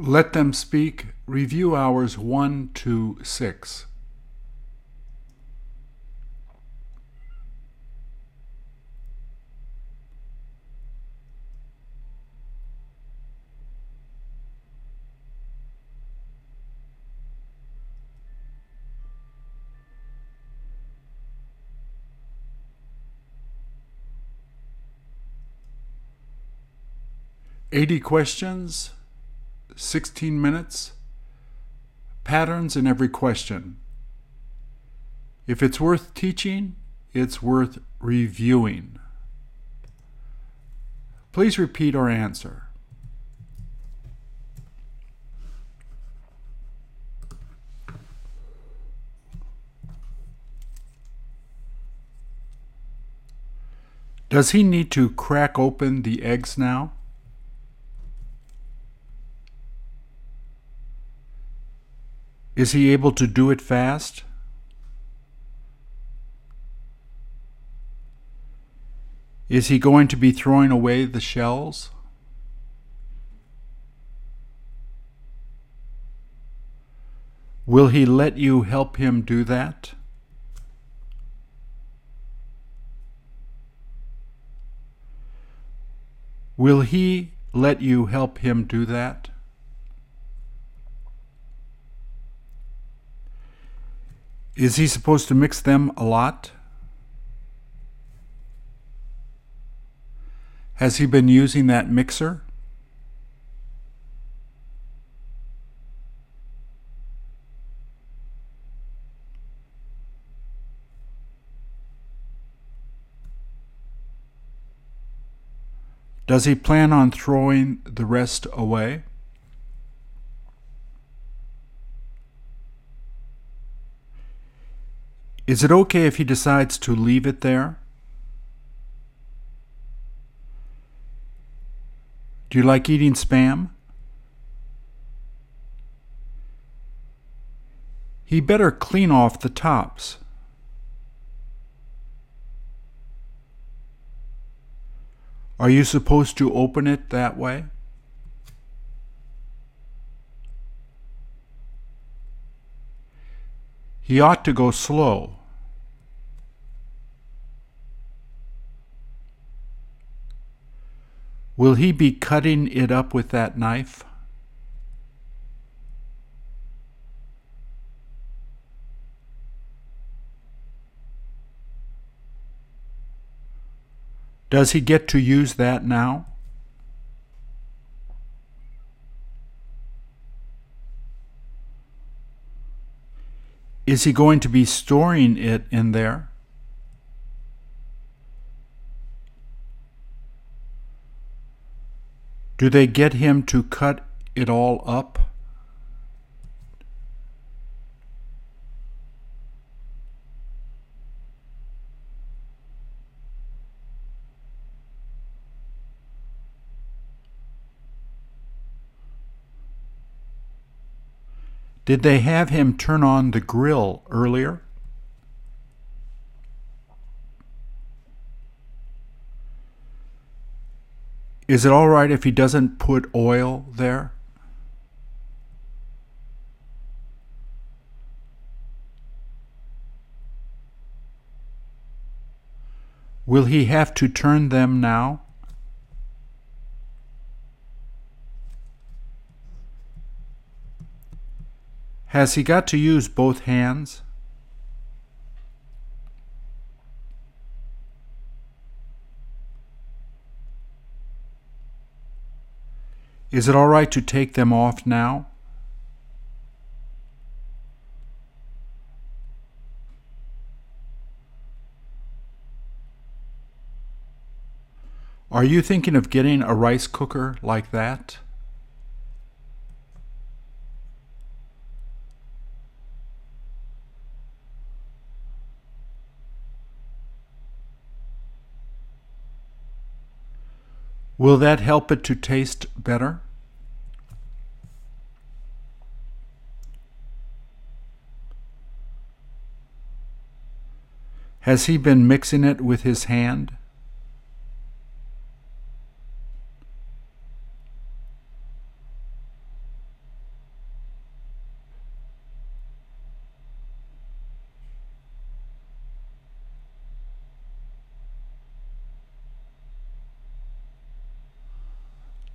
Let Them Speak, Review Hours 1 to 6. Eighty questions, sixteen minutes, patterns in every question. If it's worth teaching, it's worth reviewing. Please repeat or answer. Does he need to crack open the eggs now? Is he able to do it fast? Is he going to be throwing away the shells? Will he let you help him do that? Will he let you help him do that? Is he supposed to mix them a lot? Has he been using that mixer? Does he plan on throwing the rest away? Is it okay if he decides to leave it there? Do you like eating spam? He better clean off the tops. Are you supposed to open it that way? He ought to go slow. Will he be cutting it up with that knife? Does he get to use that now? Is he going to be storing it in there? Do they get him to cut it all up? Did they have him turn on the grill earlier? Is it all right if he doesn't put oil there? Will he have to turn them now? Has he got to use both hands? Is it all right to take them off now? Are you thinking of getting a rice cooker like that? Will that help it to taste better? Has he been mixing it with his hand?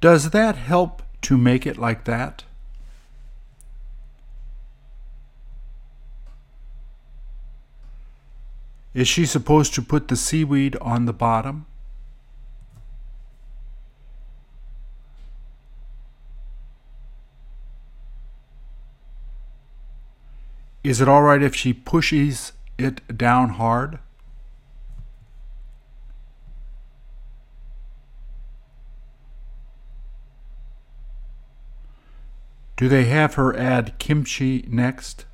Does that help to make it like that? Is she supposed to put the seaweed on the bottom? Is it all right if she pushes it down hard? Do they have her add kimchi next?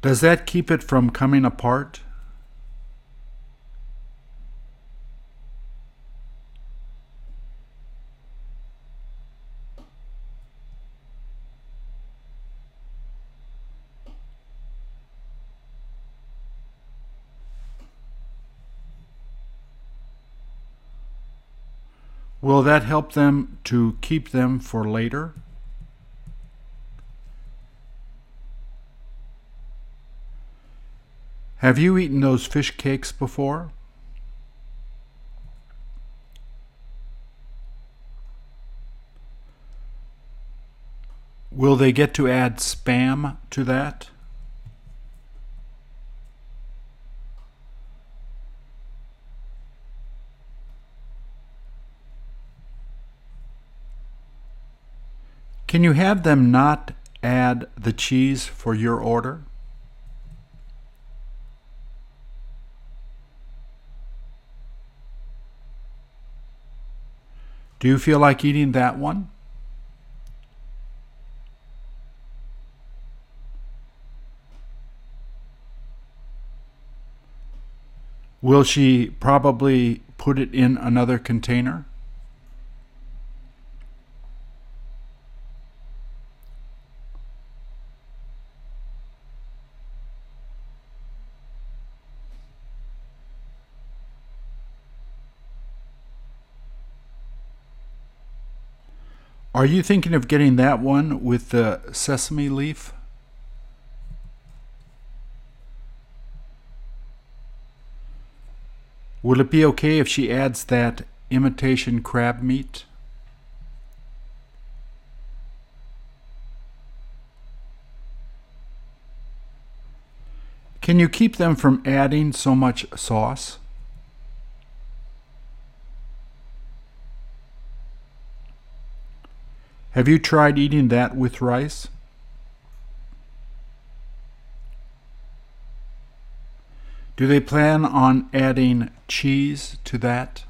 Does that keep it from coming apart? Will that help them to keep them for later? Have you eaten those fish cakes before? Will they get to add spam to that? Can you have them not add the cheese for your order? Do you feel like eating that one? Will she probably put it in another container? Are you thinking of getting that one with the sesame leaf? Will it be okay if she adds that imitation crab meat? Can you keep them from adding so much sauce? Have you tried eating that with rice? Do they plan on adding cheese to that?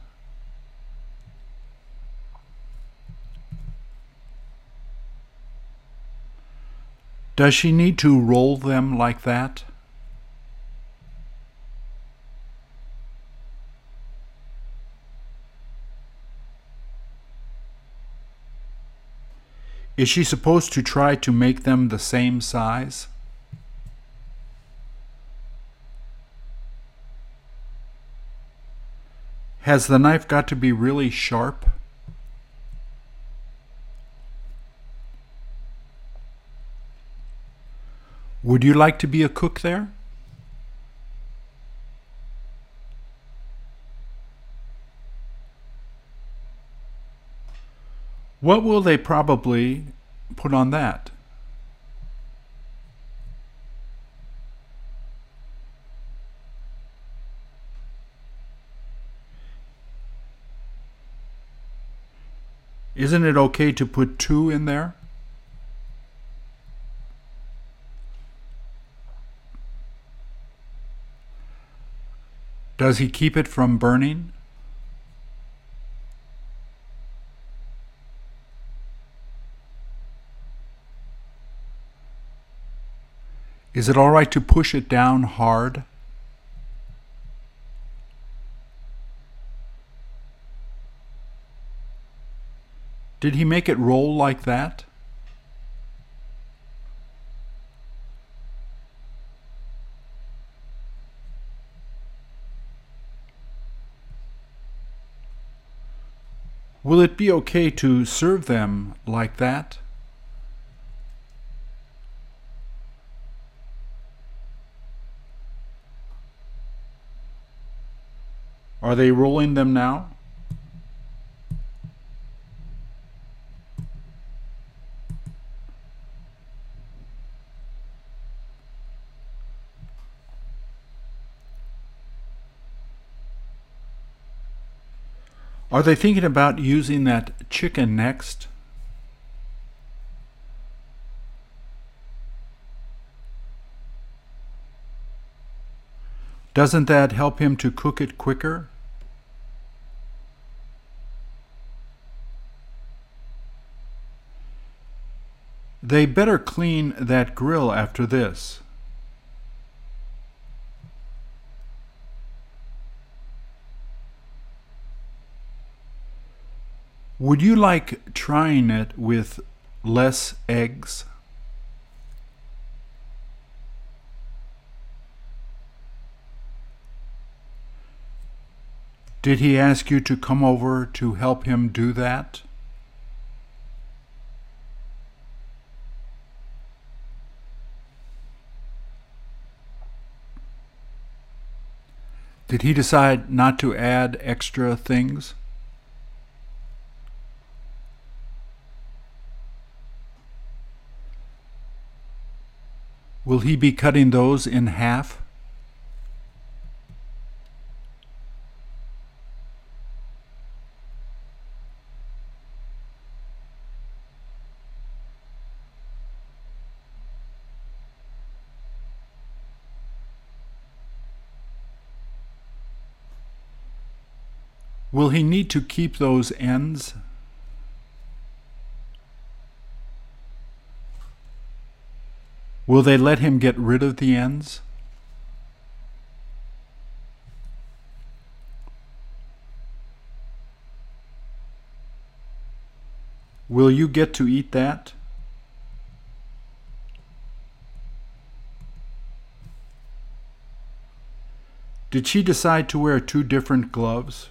Does she need to roll them like that? Is she supposed to try to make them the same size? Has the knife got to be really sharp? Would you like to be a cook there? What will they probably put on that? Isn't it okay to put two in there? Does he keep it from burning? Is it all right to push it down hard? Did he make it roll like that? Will it be okay to serve them like that? Are they rolling them now? Are they thinking about using that chicken next? Doesn't that help him to cook it quicker? They better clean that grill after this. Would you like trying it with less eggs? Did he ask you to come over to help him do that? Did he decide not to add extra things? Will he be cutting those in half? Will he need to keep those ends? Will they let him get rid of the ends? Will you get to eat that? Did she decide to wear two different gloves?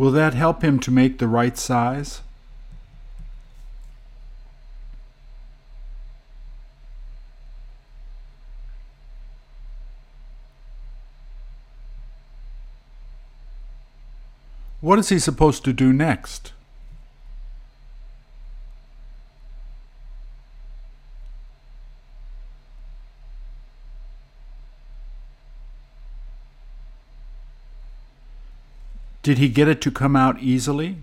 Will that help him to make the right size? What is he supposed to do next? Did he get it to come out easily?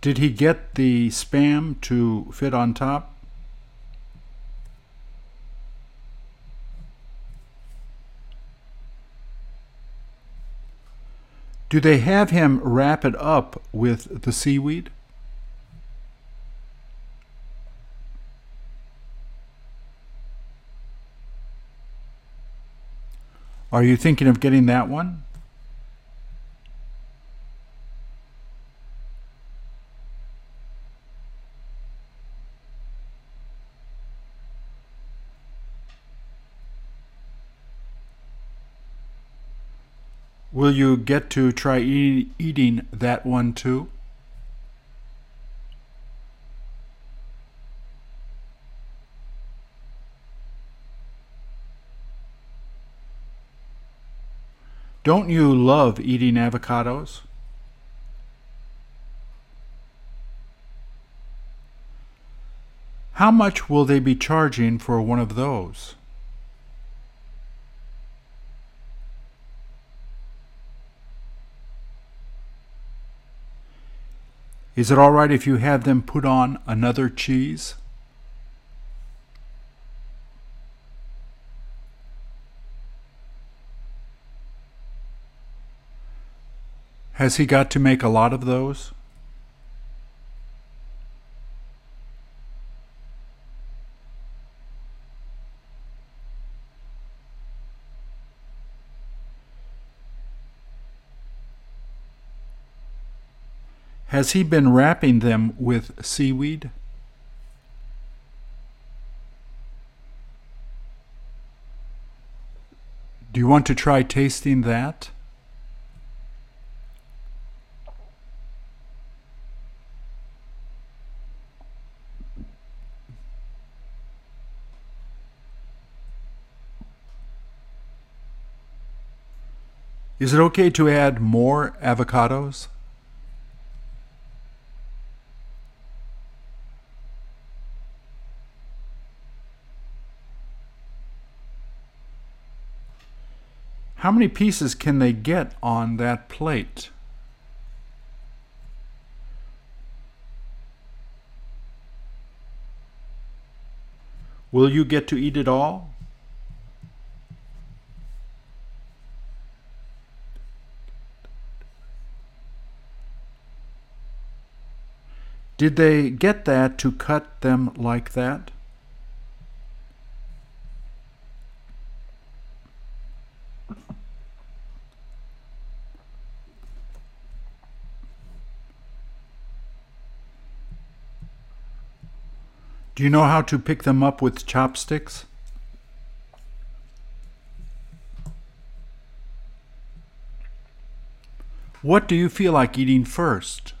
Did he get the spam to fit on top? Do they have him wrap it up with the seaweed? Are you thinking of getting that one? Will you get to try e- eating that one too? Don't you love eating avocados? How much will they be charging for one of those? Is it all right if you have them put on another cheese? Has he got to make a lot of those? Has he been wrapping them with seaweed? Do you want to try tasting that? Is it okay to add more avocados? How many pieces can they get on that plate? Will you get to eat it all? Did they get that to cut them like that? Do you know how to pick them up with chopsticks? What do you feel like eating first?